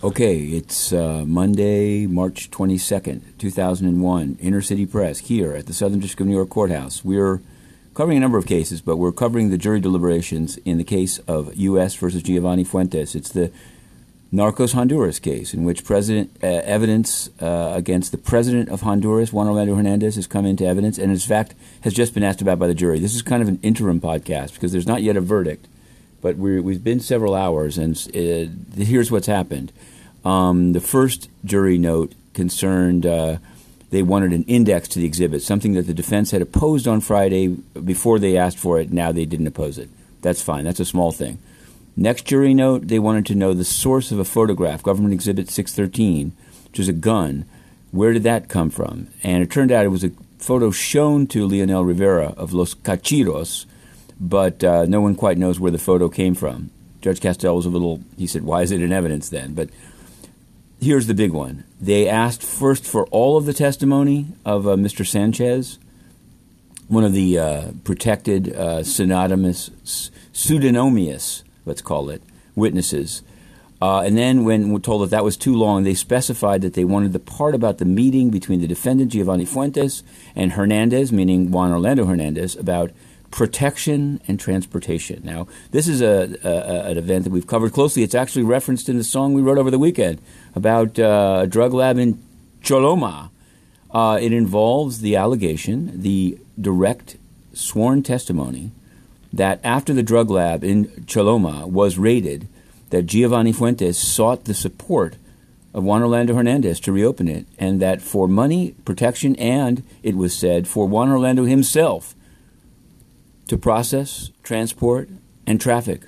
Okay, it's uh, Monday, March 22nd, 2001, Inner City Press, here at the Southern District of New York Courthouse. We're covering a number of cases, but we're covering the jury deliberations in the case of U.S. versus Geovanny Fuentes. It's the Narcos Honduras case, in which president uh, evidence uh, against the president of Honduras, Juan Orlando Hernandez, has come into evidence, and in fact has just been asked about by the jury. This is kind of an interim podcast because there's not yet a verdict, but we have been several hours, and uh, here's what's happened. Um, the first jury note concerned uh, they wanted an index to the exhibit, something that the defense had opposed on Friday before they asked for it. Now they didn't oppose it. That's fine. That's a small thing. Next jury note, they wanted to know the source of a photograph, Government Exhibit 613, which is a gun. Where did that come from? And it turned out it was a photo shown to Leonel Rivera of Los Cachiros, but uh, no one quite knows where the photo came from. Judge Castel was a little, he said, why is it in evidence then? But here's the big one. They asked first for all of the testimony of uh, Mr. Sanchez, one of the uh, protected uh, synonymous, pseudonymous let's call it, witnesses. Uh, and then, when we're told that that was too long, they specified that they wanted the part about the meeting between the defendant, Geovanny Fuentes, and Hernandez, meaning Juan Orlando Hernandez, about protection and transportation. Now, this is a, a, an event that we've covered closely. It's actually referenced in the song we wrote over the weekend about uh, a drug lab in Choloma. Uh, it involves the allegation, the direct sworn testimony that after the drug lab in Choloma was raided, that Geovanny Fuentes sought the support of Juan Orlando Hernandez to reopen it, and that for money, protection, and, it was said, for Juan Orlando himself to process, transport, and traffic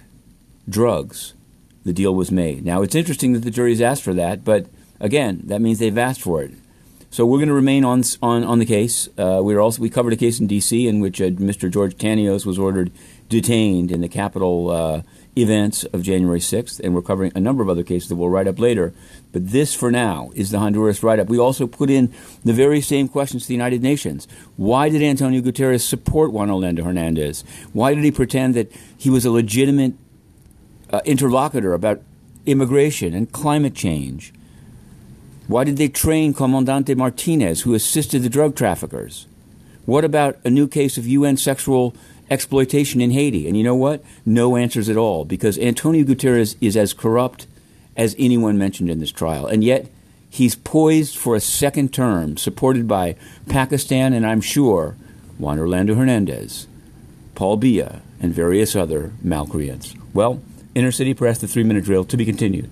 drugs, the deal was made. Now, it's interesting that the jury's asked for that, but again, that means they've asked for it. So we're going to remain on on, on the case. Uh, we also we covered a case in D.C. in which uh, Mr. George Tanios was ordered detained in the Capitol uh, events of January 6th, and we're covering a number of other cases that we'll write up later. But this, for now, is the Honduras write up. We also put in the very same questions to the United Nations. Why did Antonio Guterres support Juan Orlando Hernandez? Why did he pretend that he was a legitimate uh, interlocutor about immigration and climate change? Why did they train Comandante Martinez, who assisted the drug traffickers? What about a new case of UN sexual exploitation in Haiti? And you know what? No answers at all, because Antonio Guterres is as corrupt as anyone mentioned in this trial. And yet, he's poised for a second term, supported by Pakistan and I'm sure Juan Orlando Hernandez, Paul Biya, and various other malcreants. Well, Inner City Press, the three minute drill, to be continued.